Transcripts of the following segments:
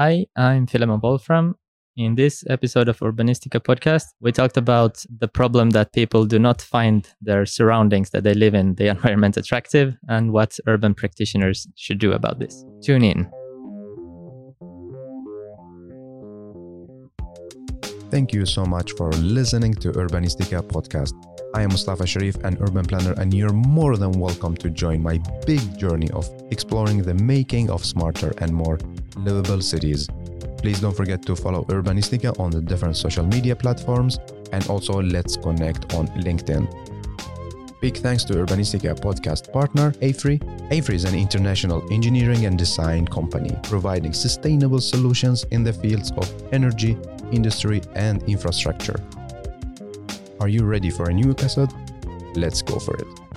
Hi, I'm Philemon Wolfram. In this episode of Urbanistica podcast, we talked about the problem that people do not find their surroundings that they live in, the environment attractive, and what urban practitioners should do about this. Tune in. Thank you so much for listening to Urbanistica podcast. I am Mustafa Sharif, an urban planner, and you're more than welcome to join my big journey of exploring the making of smarter and more livable cities. Please don't forget to follow Urbanistica on the different social media platforms and also let's connect on LinkedIn. Big thanks to Urbanistica podcast partner AFRY. AFRY is an international engineering and design company providing sustainable solutions in the fields of energy, industry, and infrastructure. Are you ready for a new episode? Let's go for it.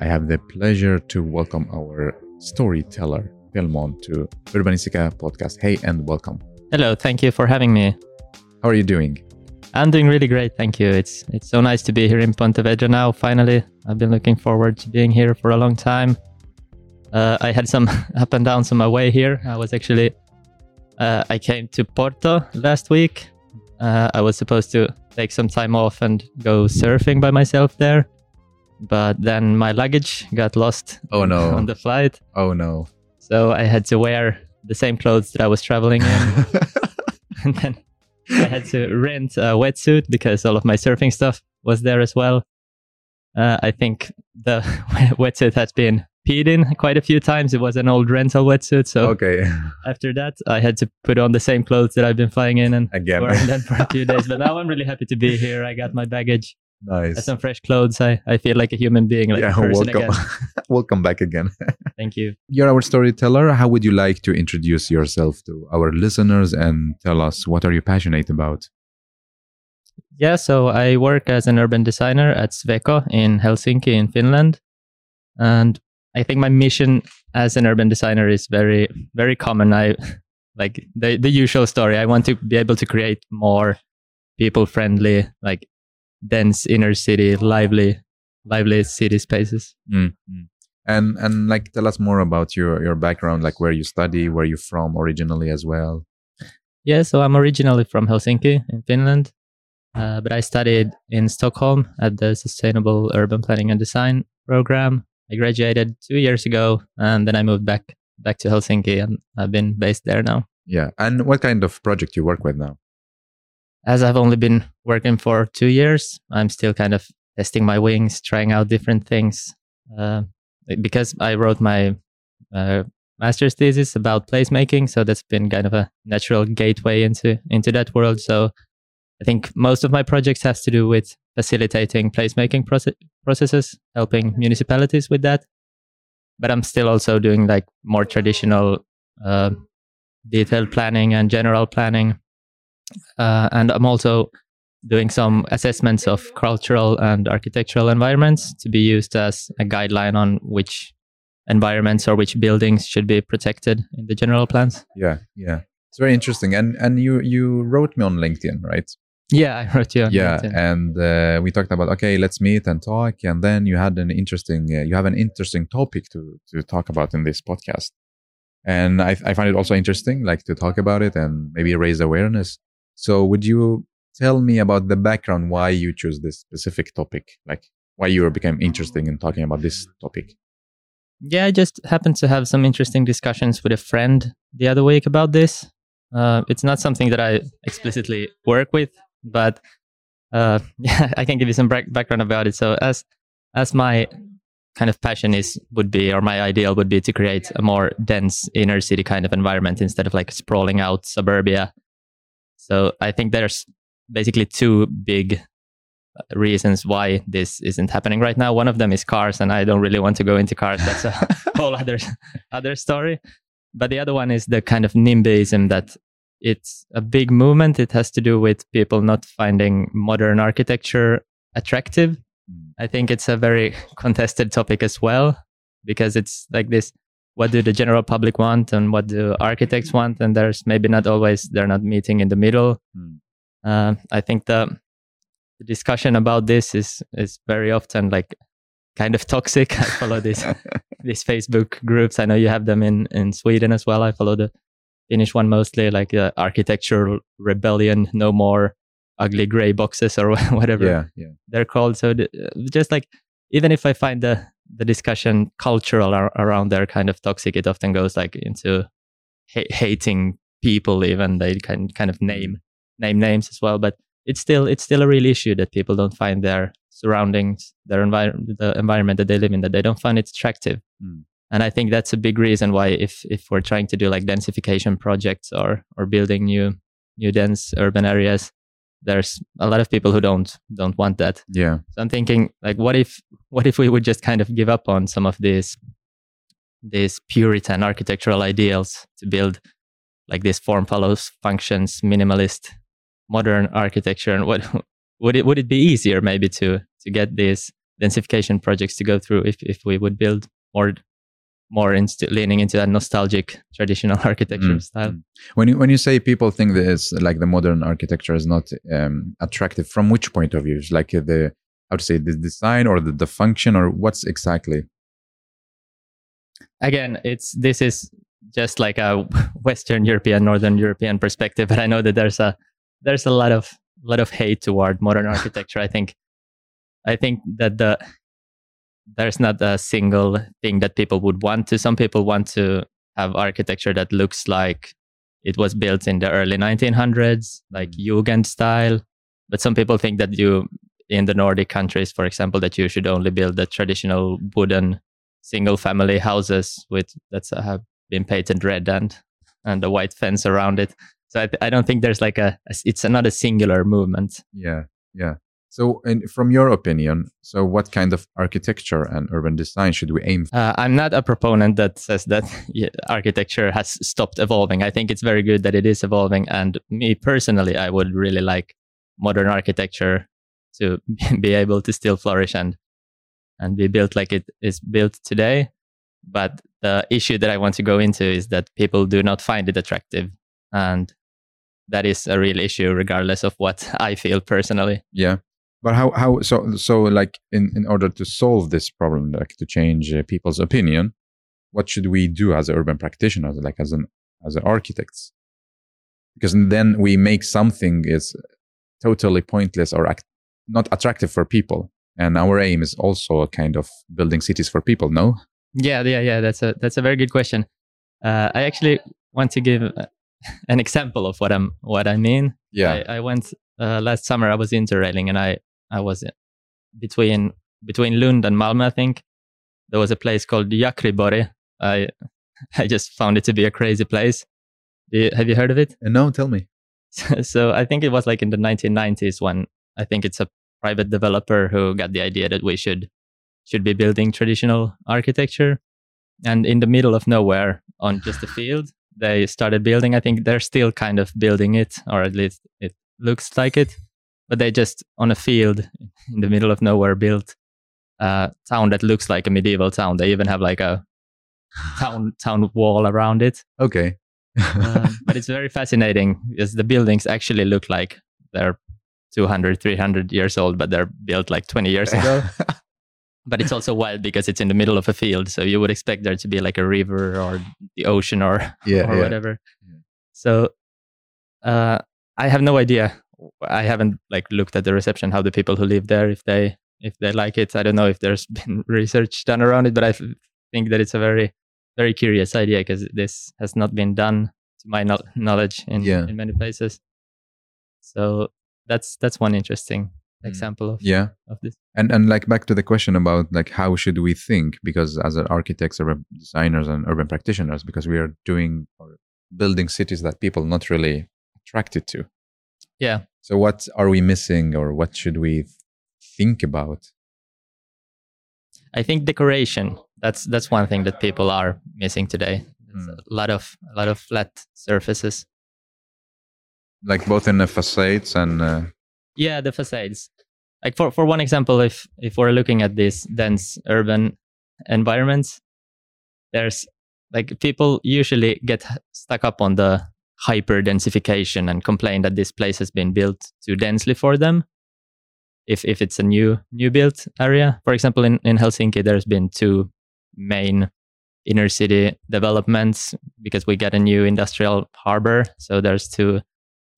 I have the pleasure to welcome our storyteller, Philemon, to Urbanistica podcast. Hey, and welcome. Hello, thank you for having me. How are you doing? I'm doing really great, thank you. It's it's so nice to be here in Pontevedra now. Finally, I've been looking forward to being here for a long time. Uh, I had some up and downs on my way here. I was actually uh, I came to Porto last week. Uh, I was supposed to take some time off and go surfing by myself there, but then my luggage got lost Oh no. on the flight, Oh no. so I had to wear the same clothes that I was traveling in. and then I had to rent a wetsuit because all of my surfing stuff was there as well. Uh, I think the wetsuit had been peed in quite a few times. It was an old rental wetsuit, so okay. after that, I had to put on the same clothes that I've been flying in and Again. wearing them for a few days. But now I'm really happy to be here. I got my baggage, nice. some fresh clothes. I, I feel like a human being, like yeah, welcome. again. welcome back again. Thank you. You're our storyteller. How would you like to introduce yourself to our listeners and tell us what are you passionate about? Yeah, so I work as an urban designer at Sweco in Helsinki, in Finland. And I think my mission as an urban designer is very, very common. I like the, the usual story. I want to be able to create more people friendly, like dense inner city, lively, lively city spaces. Mm, mm. And and like tell us more about your your background, like where you study, where you're from originally as well. Yeah, so I'm originally from Helsinki in Finland, uh, but I studied in Stockholm at the Sustainable Urban Planning and Design program. I graduated two years ago, and then I moved back back to Helsinki, and I've been based there now. Yeah. And what kind of project you work with now? As I've only been working for two years, I'm still kind of testing my wings, trying out different things. Uh, because I wrote my uh, master's thesis about placemaking, so that's been kind of a natural gateway into into that world. So I think most of my projects has to do with facilitating placemaking proce- processes, helping municipalities with that. But I'm still also doing like more traditional uh, detailed planning and general planning. Uh, and I'm also doing some assessments of cultural and architectural environments to be used as a guideline on which environments or which buildings should be protected in the general plans. Yeah, yeah. It's very interesting. And and you you wrote me on LinkedIn, right? Yeah, I wrote you. On yeah, LinkedIn. and uh, we talked about okay, let's meet and talk, and then you had an interesting uh, you have an interesting topic to to talk about in this podcast, and I I find it also interesting, like to talk about it and maybe raise awareness. So would you tell me about the background why you choose this specific topic, like why you became interested in talking about this topic? Yeah, I just happened to have some interesting discussions with a friend the other week about this. Uh, it's not something that I explicitly work with, but uh, yeah, I can give you some back- background about it. So, as as my kind of passion is would be, or my ideal would be to create a more dense inner city kind of environment instead of like sprawling out suburbia. So, I think there's basically two big uh, reasons why this isn't happening right now. One of them is cars, and I don't really want to go into cars. That's a whole other other story. But the other one is the kind of NIMBYism that it's a big movement. It has to do with people not finding modern architecture attractive. Hmm. I think it's a very contested topic as well because it's like this what do the general public want and what do architects want and there's maybe not always they're not meeting in the middle Hmm. uh, i think the, the discussion about this is is very often like kind of toxic i follow this these facebook groups i know you have them in in sweden as well i follow the finnish one mostly like uh, architectural rebellion no more ugly gray boxes or whatever yeah, yeah. they're called. So the, just like even if I find the the discussion cultural ar- around there kind of toxic, it often goes like into ha- hating people. Even they can kind of name name names as well. But it's still it's still a real issue that people don't find their surroundings, their environment, the environment that they live in, that they don't find it attractive. Mm. And I think that's a big reason why if if we're trying to do like densification projects or or building new new dense urban areas, there's a lot of people who don't don't want that. Yeah. So I'm thinking like what if what if we would just kind of give up on some of these these Puritan architectural ideals to build like this form follows functions minimalist modern architecture and what would it would it be easier maybe to to get these densification projects to go through if if we would build more more inst- leaning into that nostalgic traditional architecture Mm, style mm. When you when you say people think that it's like the modern architecture is not um, attractive, from which point of view? Is Like the how to say the design or the, the function or what's exactly? again it's this is just like a western european northern european perspective but i know that there's a there's a lot of lot of hate toward modern architecture i think i think that the there's not a single thing that people would want to some people want to have architecture that looks like it was built in the early 1900s like mm. jugend style but some people think that you in the nordic countries for example that you should only build the traditional wooden single family houses with that have been painted red and and a white fence around it. So I, I don't think there's like a, a- it's not a singular movement. Yeah, yeah. So, from your opinion, so what kind of architecture and urban design should we aim? For? Uh, I'm not a proponent that says that architecture has stopped evolving. I think it's very good that it is evolving. And me personally, I would really like modern architecture to be able to still flourish and and be built like it is built today. But the issue that I want to go into is that people do not find it attractive. And that is a real issue, regardless of what I feel personally. Yeah, but how how so so like in in order to solve this problem, like to change uh, people's opinion, what should we do as urban practitioners, like as an as an architects? Because then we make something is totally pointless or act, not attractive for people, and our aim is also a kind of building cities for people. No. Yeah, yeah, yeah. That's a that's a very good question. Uh, I actually want to give uh, an example of what I'm what I mean. Yeah. I, I went uh, last summer. I was interrailing, and I I was between between Lund and Malmö. I think there was a place called Jakriborg. I I just found it to be a crazy place. You- have you heard of it? Uh, no, tell me. so I think it was like in the 1990s when I think it's a private developer who got the idea that we should should be building traditional architecture. And in the middle of nowhere, on just a field, they started building. I think they're still kind of building it, or at least it looks like it. But they just on a field in the middle of nowhere built a town that looks like a medieval town. They even have like a town town wall around it Okay. um, but it's very fascinating because the buildings actually look like they're 200 300 years old but they're built like 20 years ago but it's also wild because it's in the middle of a field so you would expect there to be like a river or the ocean or yeah, or yeah. whatever Yeah. so uh, i have no idea i haven't like looked at the reception how the people who live there if they if they like it i don't know if there's been research done around it but i f- think that it's a very very curious idea because this has not been done to my kno- knowledge in, Yeah. in many places so that's that's one interesting Mm. example of, Yeah. of this and and like back to the question about like how should we think because as architects urban designers and urban practitioners because we are doing or building cities that people not really attracted to yeah so what are we missing or what should we think about I think decoration. That's that's one thing that people are missing today. Mm. A lot of a lot of flat surfaces. like both in the facades and uh, Yeah, the facades. like for, for one example, if if we're looking at these dense urban environments, there's like people usually get stuck up on the hyper densification and complain that this place has been built too densely for them. If if it's a new new built area, for example, in in Helsinki, there's been two main inner city developments because we get a new industrial harbor. So there's two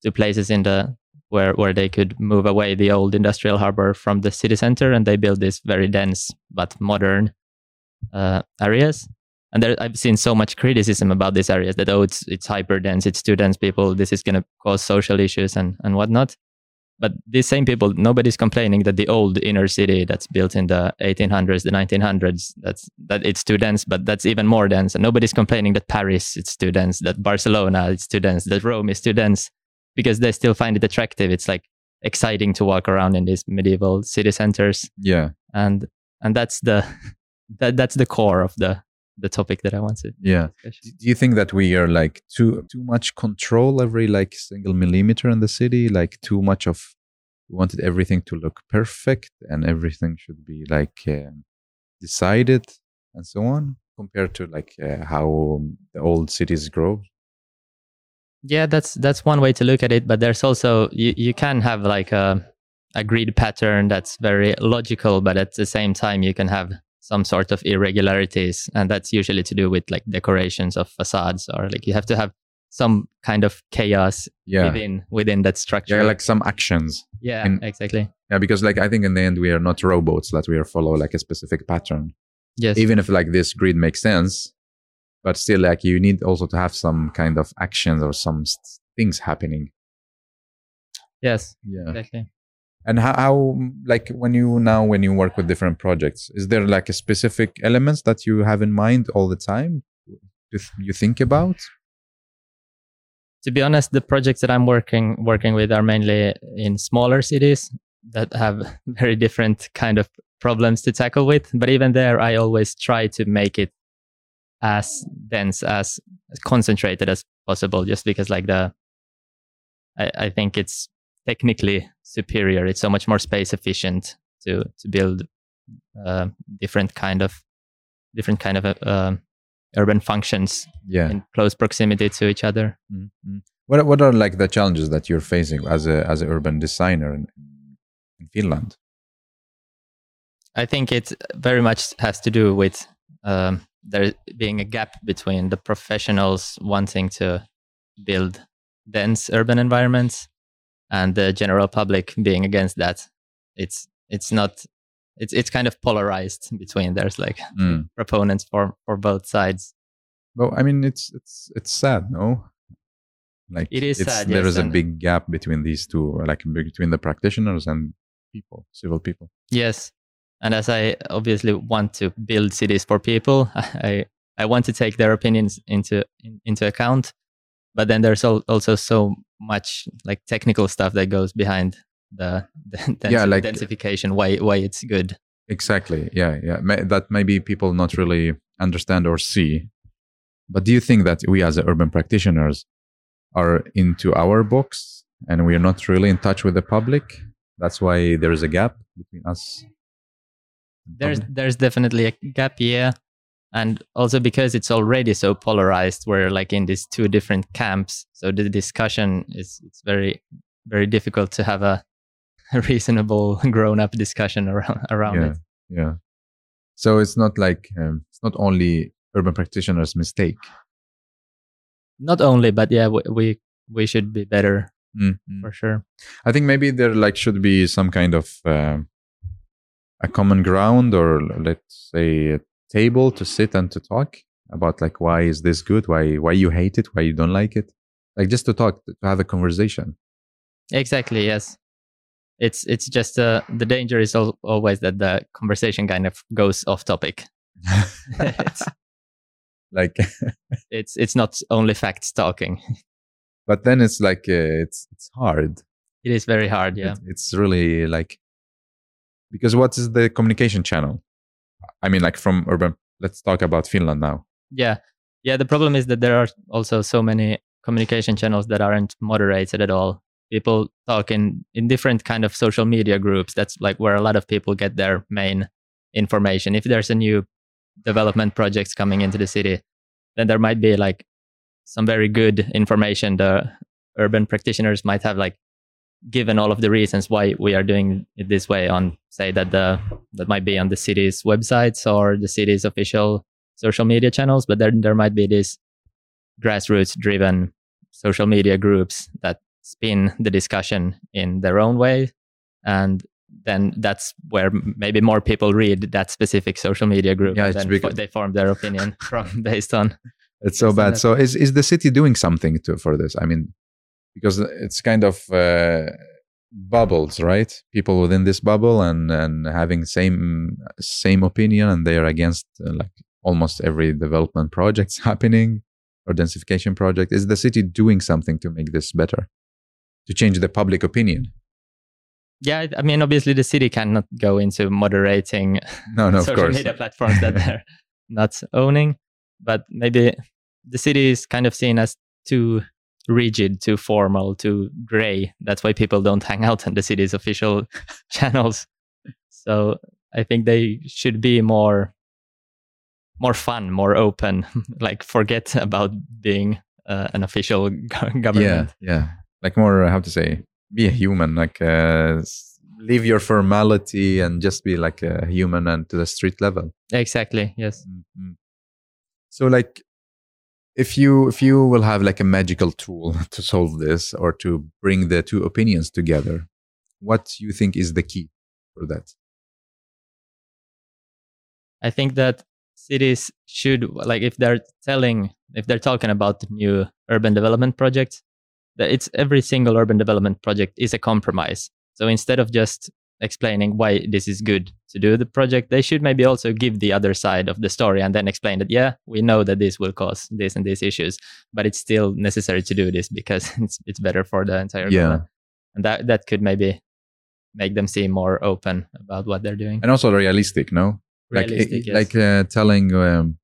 two places in the where where they could move away the old industrial harbor from the city center, and they build this very dense but modern uh, areas. And there, I've seen so much criticism about these areas that oh, it's it's hyper dense, it's too dense. People, this is going to cause social issues and and whatnot. But these same people, nobody's complaining that the old inner city that's built in the 1800s, the 1900s, that's that it's too dense. But that's even more dense. And nobody's complaining that Paris it's too dense, that Barcelona it's too dense, that Rome is too dense, because they still find it attractive. It's like exciting to walk around in these medieval city centers, Yeah. and and that's the that that's the core of the the topic that I want to Yeah. discuss. Do you think that we are like too too much control every like single millimeter in the city? Like too much of we wanted everything to look perfect and everything should be like um decided and so on compared to like uh, how the old cities grow. Yeah, that's that's one way to look at it. But there's also you, you can have like a a grid pattern that's very logical, but at the same time you can have some sort of irregularities, and that's usually to do with like decorations of facades or like you have to have some kind of chaos Yeah. within within that structure. Yeah, like some actions. yeah, exactly. Yeah, because like I think in the end we are not robots that we are follow like a specific pattern. Yes. Even if like this grid makes sense, but still like you need also to have some kind of actions or some s- things happening. yes. Yeah. Exactly. And how, how like when you now when you work with different projects, is there like a specific elements that you have in mind all the time? You, th- you think about? to be honest, the projects that I'm working working with are mainly in smaller cities that have very different kind of problems to tackle with. But even there, I always try to make it as dense as, as concentrated as possible, just because like the I, I think it's technically superior. It's so much more space efficient to to build uh, different kind of different kind of uh, uh, urban functions Yeah. in close proximity to each other. Mhm. What what are like the challenges that you're facing as a as an urban designer in, in Finland? I think it very much has to do with um, there being a gap between the professionals wanting to build dense urban environments and the general public being against that. It's it's not it's it's kind of polarized between there's like Mm. proponents for for both sides. Well, I mean, it's it's it's sad, no? Like It is it's, sad, There yes, is a big gap between these two, like between the practitioners and people, civil people. Yes, and as I obviously want to build cities for people, I I want to take their opinions into in, into account. But then there's al- also so much like technical stuff that goes behind the, the densi- Yeah, like- densification. Why why it's good? Exactly. Yeah, yeah. Ma- That maybe people not really understand or see. But do you think that we as urban practitioners are into our box and we are not really in touch with the public? That's why there is a gap between us. There's there's definitely a gap, yeah, and also because it's already so polarized, we're like in these two different camps. So the discussion is it's very very difficult to have a, a reasonable grown up discussion around around yeah, it. yeah. So it's not like um, it's not only urban practitioners' mistake. Not only, but yeah, we we, we should be better Mm, for sure. I think maybe there like should be some kind of um a common ground or let's say table to sit and to talk about like why is this good why why you hate it why you don't like it like just to talk to have a conversation Exactly. Yes. It's it's just uh, the danger is al- always that the conversation kind of goes off topic. it's, like it's it's not only facts talking. but then it's like uh, it's it's hard It is very hard. Yeah. It- it's really like because what is the communication channel i mean like from urban let's talk about finland now Yeah. Yeah. The problem is that there are also so many communication channels that aren't moderated at all. people talk in in different kind of social media groups. That's like where a lot of people get their main information. If there's a new development projects coming into the city, then there might be like some very good information. The urban practitioners might have like given all of the reasons why we are doing it this way on say that the that might be on the city's websites or the city's official social media channels but then there might be these grassroots driven social media groups that spin the discussion in their own way and then that's where maybe more people read that specific social media group Yeah, and it's then because- they form their opinion from based on It's so bad. So is is the city doing something to for this? I mean, because it's kind of uh, bubbles, right? People within this bubble and and having same same opinion, and they are against uh, like almost every development project's happening or densification project. Is the city doing something to make this better? To change the public opinion? yeah i mean obviously the city cannot go into moderating No, no, of social course. media platforms that they're not owning. But maybe the city is kind of seen as too rigid, too formal, too gray. That's why people don't hang out on the city's official channels. So I think they should be more more fun, more open. like forget about being uh, an official go- yeah government. yeah like more uh, how to say be a human like uh, leave your formality and just be like a human and to the street level Exactly. Yes. Mhm. so like if you if you will have like a magical tool to solve this or to bring the two opinions together what you think is the key for that I think that cities should like if they're telling if they're talking about new urban development projects that it's every single urban development project is a compromise. So instead of just explaining why this is good to do the project, they should maybe also give the other side of the story and then explain that yeah, we know that this will cause this and these issues, but it's still necessary to do this because it's it's better for the entire Yeah. government. And that that could maybe make them seem more open about what they're doing. and also realistic no Realistic, like yes. like uh, telling um,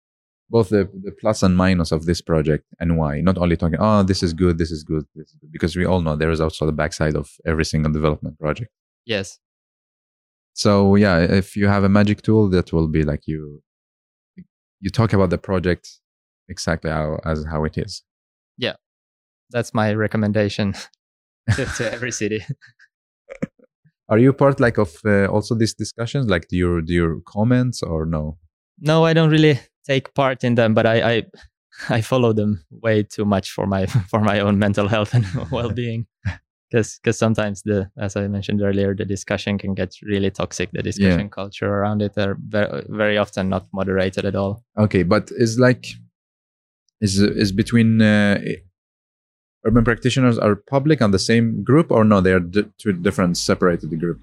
both the, the plus and minus of this project and why not only talking oh this is good this is good this is good because we all know there is also the backside of every single development project yes. So yeah if you have a magic tool that will be like you you talk about the project exactly how as how it is. Yeah. That's my recommendation to, to every city. are you part like of uh, also these discussions? Like do your do your comments or no? No, I don't really take part in them, but I I, I follow them way too much for my for my own mental health and well being. Because sometimes the as I mentioned earlier, the discussion can get really toxic. The discussion culture around it are very, very often not moderated at all. Okay, but is like is is between uh, urban practitioners are public on the same group or no? They are d- two different separated group.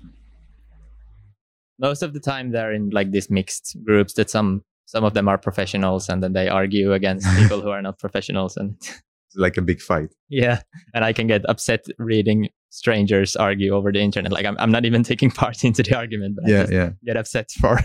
Most of the time, they're in like these mixed groups. That some some of them are professionals, and then they argue against people who are not professionals, and It's like a big fight. Yeah, and I can get upset reading strangers argue over the internet. Like I'm, I'm not even taking part into the argument, but I Yeah, just yeah. get upset for.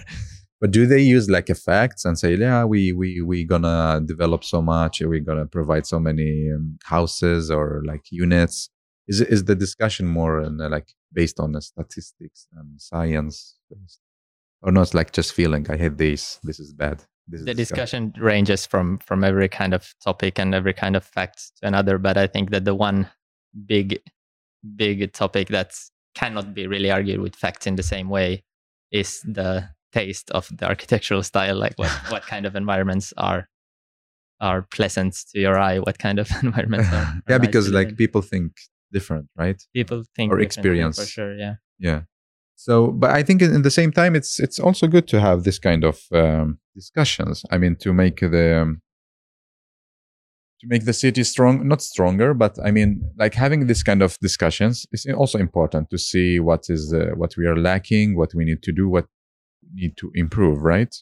But do they use like effects and say, yeah, we we we gonna develop so much, we're gonna provide so many um, houses or like units? Is is the discussion more uh, like based on the statistics and science, based? or not? Like just feeling, I hate this. This is bad. This the disgusting." discussion ranges from from every kind of topic and every kind of fact to another. But I think that the one big, big topic that cannot be really argued with facts in the same way is the taste of the architectural style. Like what what kind of environments are are pleasant to your eye? What kind of environments? Are, are yeah, because like in? people think different, right? people think or experience. for sure yeah Yeah. So, but I think in in the same time, it's it's also good to have this kind of um, discussions. I mean, to make the to make the city strong, not stronger, but I mean, like having this kind of discussions is also important to see what is uh, what we are lacking, what we need to do, what we need to improve, right?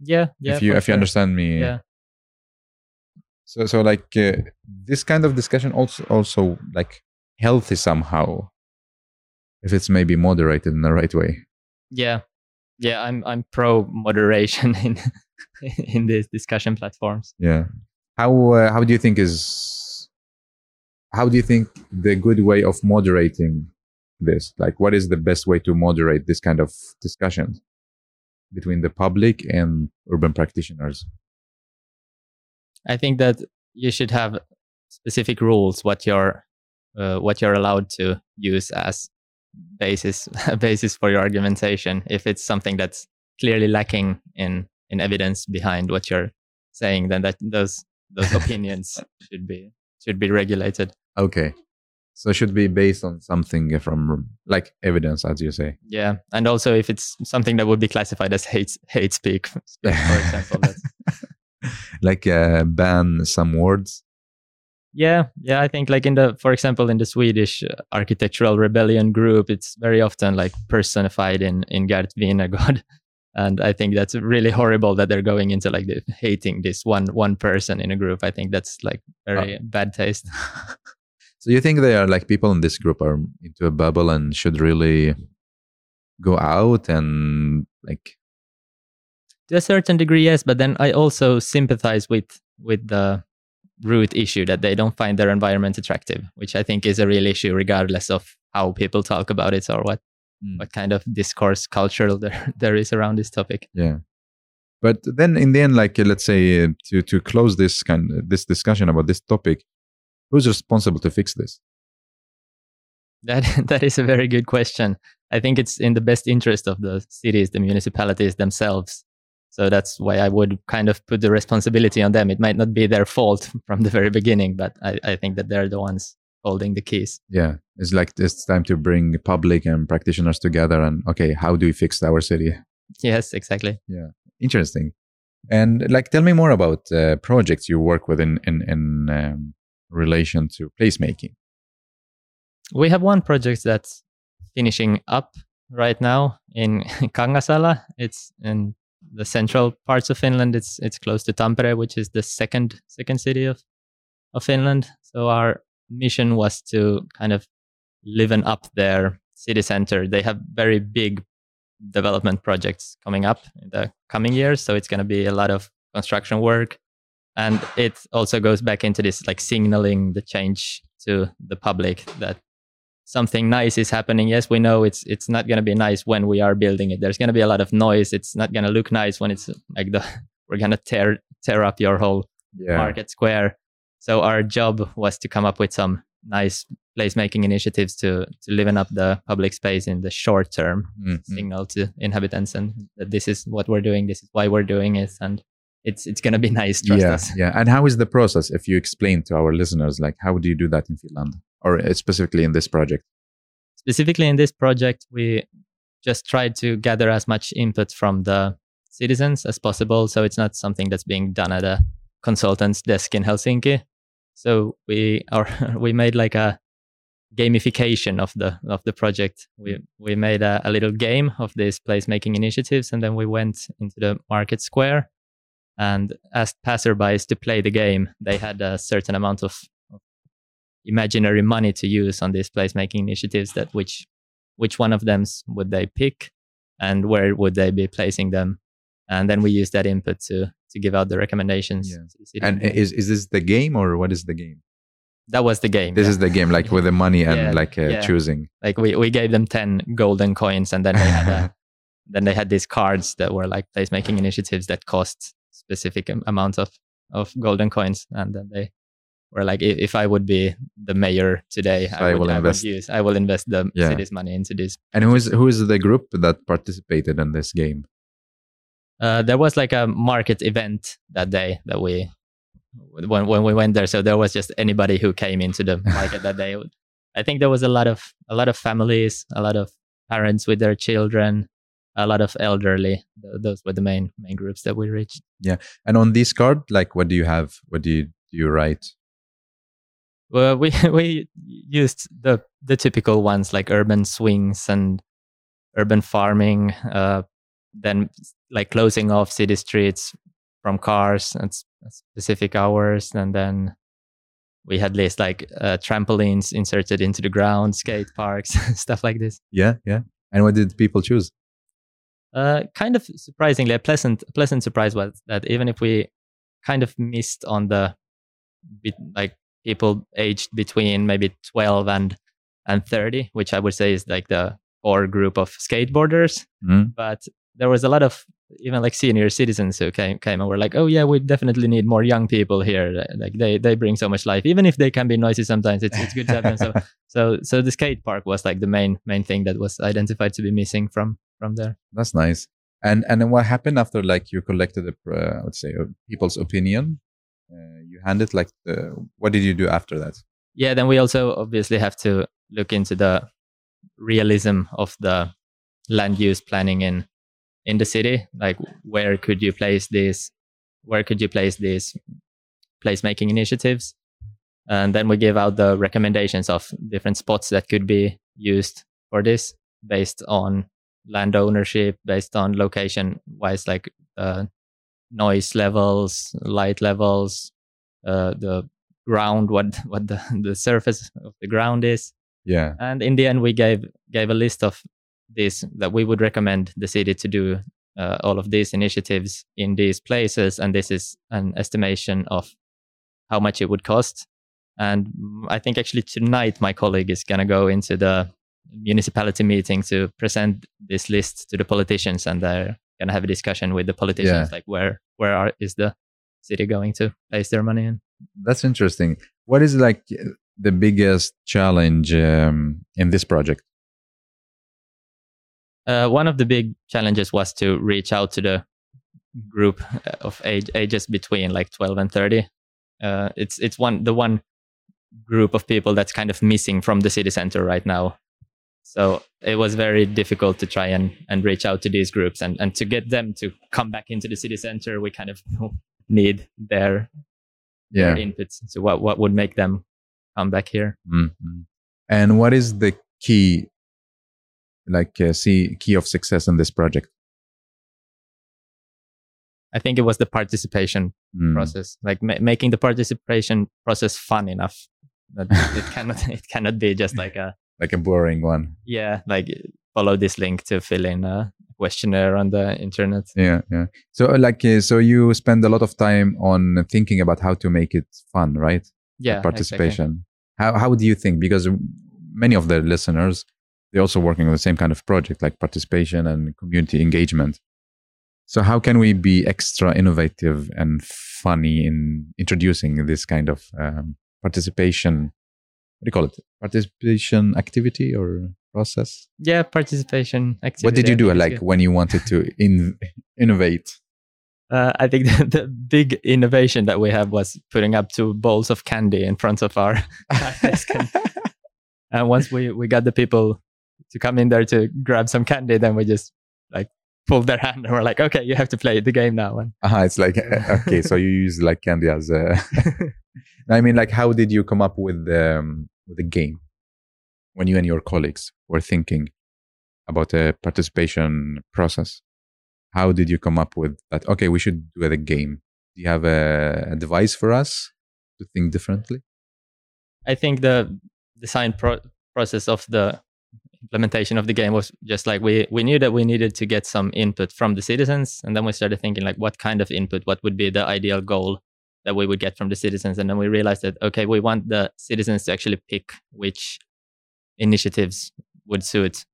yeah yeah if you if you understand me, yeah So so like uh, this kind of discussion also also like healthy somehow, if it's maybe moderated in the right way. yeah yeah i'm i'm pro moderation in in these discussion platforms Yeah. How uh, how do you think is how do you think the good way of moderating this? Like, what is the best way to moderate this kind of discussions between the public and urban practitioners? I think that you should have specific rules what you're uh, what you're allowed to use as basis basis for your argumentation. If it's something that's clearly lacking in in evidence behind what you're saying, then that those those opinions should be should be regulated. Okay. So it should be based on something from like evidence, as you say. Yeah, and also if it's something that would be classified as hate hate speak, for example, like uh, ban some words. Yeah, yeah, I think like in the, for example, in the Swedish uh, architectural rebellion group, it's very often like personified in in Gert Wingårdh, and I think that's really horrible that they're going into like the, hating this one one person in a group. I think that's like very uh, bad taste. so you think they are like people in this group are into a bubble and should really go out and like to a certain degree yes but then i also sympathize with with the root issue that they don't find their environment attractive which i think is a real issue regardless of how people talk about it or what mm. what kind of discourse cultural there, there is around this topic. Yeah. But then in the end like uh, let's say uh, to to close this kind of, this discussion about this topic who's responsible to fix this? That that is a very good question. I think it's in the best interest of the cities the municipalities themselves so that's why i would kind of put the responsibility on them. It might not be their fault from the very beginning but i, I think that they're the ones holding the keys. Yeah. It's like it's time to bring public and practitioners together and okay how do we fix our city? Yes exactly. Yeah. Interesting. And like tell me more about uh, projects you work with in in, in um, relation to placemaking. We have one project that's finishing up right now in kangasala. It's in the central parts of finland it's it's close to tampere which is the second second city of of finland so our mission was to kind of liven up their city center. They have very big development projects coming up in the coming years. So it's going to be a lot of construction work. And it also goes back into this like signaling the change to the public that something nice is happening. Yes, we know it's it's not going to be nice when we are building it. There's going to be a lot of noise. It's not going to look nice when it's like the we're going to tear tear up your whole yeah. market square. So our job was to come up with some nice placemaking initiatives to to liven up the public space in the short term, mm-hmm. signal to inhabitants and that this is what we're doing, this is why we're doing it, and it's it's gonna be nice. yeah, us. yeah. And how is the process? If you explain to our listeners, like how do you do that in Finland, or uh, specifically in this project? Specifically in this project, we just tried to gather as much input from the citizens as possible. So it's not something that's being done at a consultant's desk in Helsinki. So we are we made like a gamification of the of the project. We we made a, a little game of these placemaking initiatives, and then we went into the market square and asked passerbys to play the game. They had a certain amount of, of imaginary money to use on these placemaking initiatives. That which which one of them would they pick, and where would they be placing them? And then we use that input to to give out the recommendations. Yeah. And is is this the game or what is the game? That was the game. This yeah. is the game, like with the money and yeah, like uh, choosing. Like we, we gave them ten golden coins, and then they had a, then they had these cards that were like placemaking initiatives that cost specific amount of of golden coins, and then they were like, if, if I would be the mayor today, so I, would, will I invest. Would use, I will invest the city's money into this. And who is who is the group that participated in this game? uh, there was like a market event that day that we when when we went there. So there was just anybody who came into the market that day. I think there was a lot of a lot of families, a lot of parents with their children, a lot of elderly. Those were the main main groups that we reached. Yeah, and on this card, like, what do you have? What do you do you write? Well, we we used the the typical ones like urban swings and urban farming, uh, then like closing off city streets from cars at specific hours. And then we had this like uh, trampolines inserted into the ground skate parks stuff like this. Yeah yeah. And what did people choose? Uh, kind of surprisingly a pleasant pleasant surprise was that even if we kind of missed on the bit like people aged between maybe 12 and and 30, which I would say is like the core group of skateboarders. Mm. But there was a lot of even like senior citizens who came came and were like, "Oh yeah, we definitely need more young people here. Like they they bring so much life, even if they can be noisy sometimes. It's it's good to have them." So so so the skate park was like the main main thing that was identified to be missing from from there. That's nice. And and then what happened after like you collected the uh, let's say uh, people's opinion? Uh, you handed like the what did you do after that? Yeah, then we also obviously have to look into the realism of the land use planning in in the city. Like where could you place these? Where could you place these placemaking initiatives? And then we give out the recommendations of different spots that could be used for this based on land ownership, based on location wise, like uh, noise levels, light levels, uh, the ground, what what the, the surface of the ground is. Yeah. And in the end, we gave gave a list of this that we would recommend the city to do uh, all of these initiatives in these places, and this is an estimation of how much it would cost. And I think actually tonight my colleague is going to go into the municipality meeting to present this list to the politicians, and they're going to have a discussion with the politicians, Yeah. like where where are, is the city going to place their money in. That's interesting. What is like the biggest challenge um, in this project? Uh, one of the big challenges was to reach out to the group uh, of age, ages between like 12 and 30. Uh, it's it's one the one group of people that's kind of missing from the city center right now. So it was very difficult to try and, and reach out to these groups and, and to get them to come back into the city center. We kind of need their, Yeah. their inputs. So what what would make them come back here? Mhm. And what is the key, like, uh, see, key of success in this project? I think it was the participation Mm. process, like ma- making the participation process fun enough that it cannot it cannot be just like a Like a boring one. yeah like follow this link to fill in a questionnaire on the internet. Yeah, yeah. So, uh, like, uh, so you spend a lot of time on thinking about how to make it fun, right? Yeah, participation. How how do you think? Because many of the listeners they're also working on the same kind of project, like participation and community engagement. So how can we be extra innovative and funny in introducing this kind of um, participation? What do you call it? Participation activity or process? Yeah, participation activity. what did you do? Like when you wanted to in, innovate? Uh, I think the, the big innovation that we have was putting up two bowls of candy in front of our desk. and, and once we, we got the people to come in there to grab some candy, then we just like pulled their hand and we're like, okay, you have to play the game now. And Ah, it's like okay, so you use like candy as a. I mean, like, how did you come up with the um, with the game when you and your colleagues were thinking about a participation process? How did you come up with that? Okay, we should do a game. Do you have a, a device for us to think differently? I think the design pro- process of the implementation of the game was just like we we knew that we needed to get some input from the citizens and then we started thinking like what kind of input what would be the ideal goal that we would get from the citizens and then we realized that okay we want the citizens to actually pick which initiatives would suit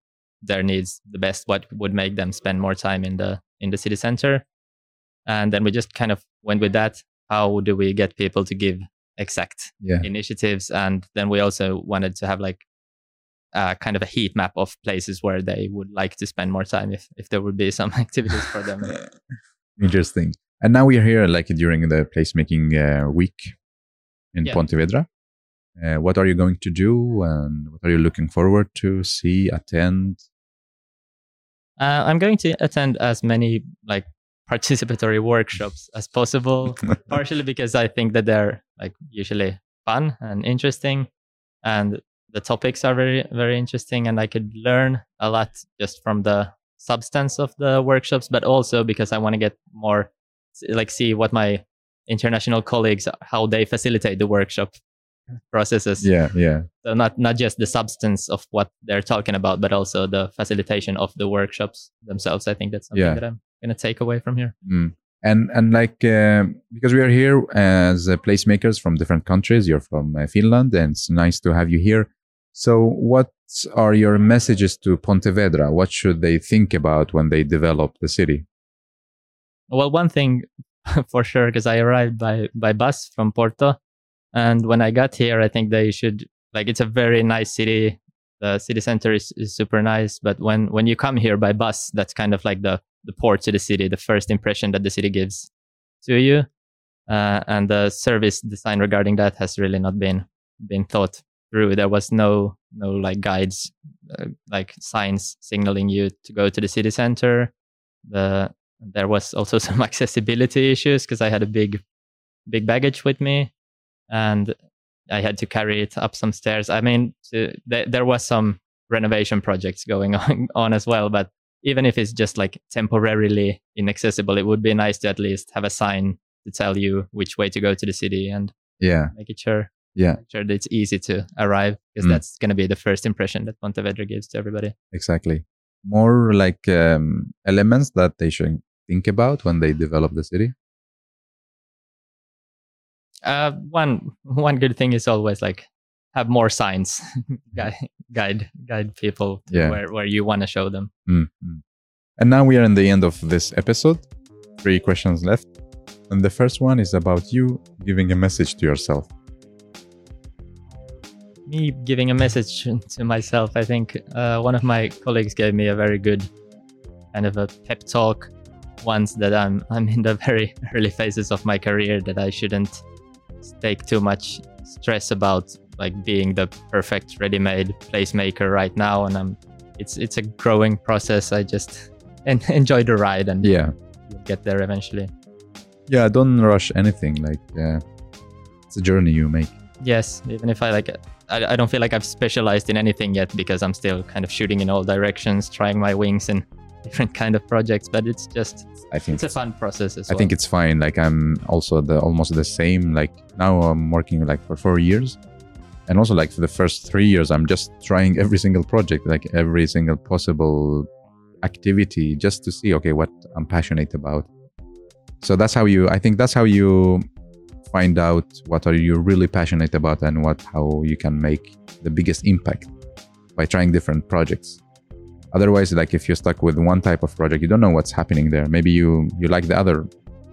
their needs the best what would make them spend more time in the in the city center and then we just kind of went with that how do we get people to give exact Yeah. initiatives and then we also wanted to have like uh, kind of a heat map of places where they would like to spend more time if, if there would be some activities for them Interesting. And now we're here, like during the placemaking uh, week in Yeah. Pontevedra. Uh, what are you going to do, and what are you looking forward to see, attend? uh, i'm going to attend as many like participatory workshops as possible partially because i think that they're like usually fun and interesting and the topics are very very interesting and i could learn a lot just from the substance of the workshops but also because i want to get more like see what my international colleagues how they facilitate the workshop processes. Yeah, yeah, so not not just the substance of what they're talking about but also the facilitation of the workshops themselves. I think that's something Yeah. that i'm going to take away from here. Mm. and and like uh, because we are here as uh, placemakers from different countries you're from uh, finland and it's nice to have you here. So what are your messages to pontevedra? What should they think about when they develop the city? Well one thing for sure because i arrived by by bus from porto and when i got here i think they should like it's a very nice city the city center is, is super nice but when when you come here by bus that's kind of like the the port to the city, the first impression that the city gives to you. Uh, and the service design regarding that has really not been been thought through. There was no no like guides, uh, like signs signaling you to go to the city center. The there was also some accessibility issues because I had a big big baggage with me, and I had to carry it up some stairs. I mean, to, th- there was some renovation projects going on, on as well, but even if it's just like temporarily inaccessible, it would be nice to at least have a sign to tell you which way to go to the city and yeah, make it sure. Yeah, sure that it's easy to arrive because mm. that's going to be the first impression that Pontevedra gives to everybody. Exactly. More like um, elements that they should think about when they develop the city. Uh, one one good thing is always like have more signs. Guide guide guide people yeah. where, where you want to show them. Mm-hmm. and now we are in the end of this episode. Three questions left. And the first one is about you giving a message to yourself. Me giving a message to myself i think uh, one of my colleagues gave me a very good kind of a pep talk once that i'm i'm in the very early phases of my career that i shouldn't take too much stress about like being the perfect ready-made placemaker right now and i'm it's it's a growing process. I just en- enjoy the ride and yeah. get there eventually. Yeah don't rush anything like uh, it's a journey you make. Yes even if i like I, I don't feel like i've specialized in anything yet because i'm still kind of shooting in all directions trying my wings in different kind of projects but it's just i think it's a fun process as i well. think it's fine. Like i'm also the almost the same. Like now i'm working like for four years. And also like for the first three years i'm just trying every single project like every single possible activity just to see okay what i'm passionate about. So that's how you i think that's how you find out what are you really passionate about and what how you can make the biggest impact by trying different projects otherwise like if you're stuck with one type of project you don't know what's happening there maybe you you like the other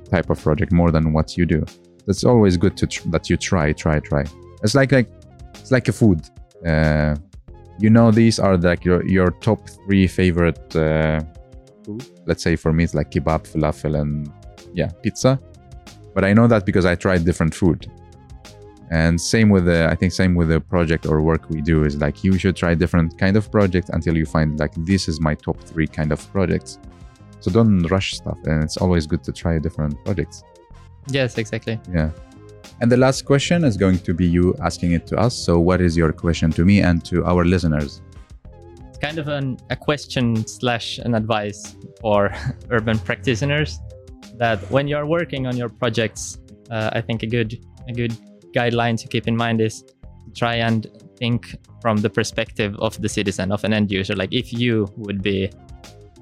type of project more than what you do it's always good to tr- that you try try try it's like like it's like a food. Uh, you know, these are like your your top three favorite uh, food. Let's say for me, it's like kebab, falafel, and yeah, pizza. But I know that because I tried different food. And same with the, I think same with the project or work we do is like you should try different kind of project until you find like this is my top three kind of projects. So don't rush stuff, and it's always good to try different projects. Yes, exactly. Yeah. And the last question is going to be you asking it to us. So, what is your question to me and to our listeners? It's kind of an, a question slash an advice for urban practitioners that when you're working on your projects, uh, I think a good a good guideline to keep in mind is try and think from the perspective of the citizen, of an end user. Like if you would be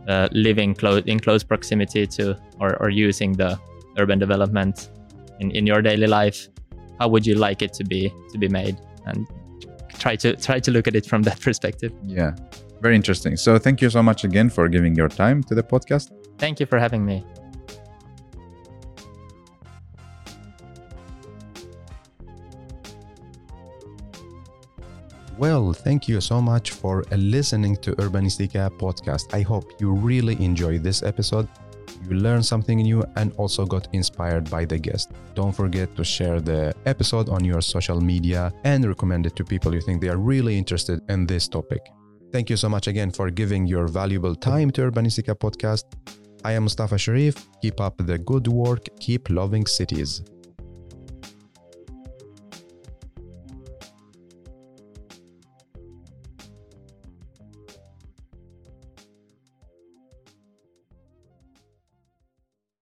uh, living close in close proximity to or, or using the urban development in, in your daily life how would you like it to be to be made? And try to try to look at it from that perspective. Yeah. Very interesting. So thank you so much again for giving your time to the podcast. Thank you for having me Well, thank you so much for uh, listening to Urbanistica podcast. I hope you really enjoyed this episode you learned something new and also got inspired by the guest. Don't forget to share the episode on your social media and recommend it to people you think they are really interested in this topic. Thank you so much again for giving your valuable time to Urbanistica podcast. I am Mustafa Sharif. Keep up the good work. Keep loving cities.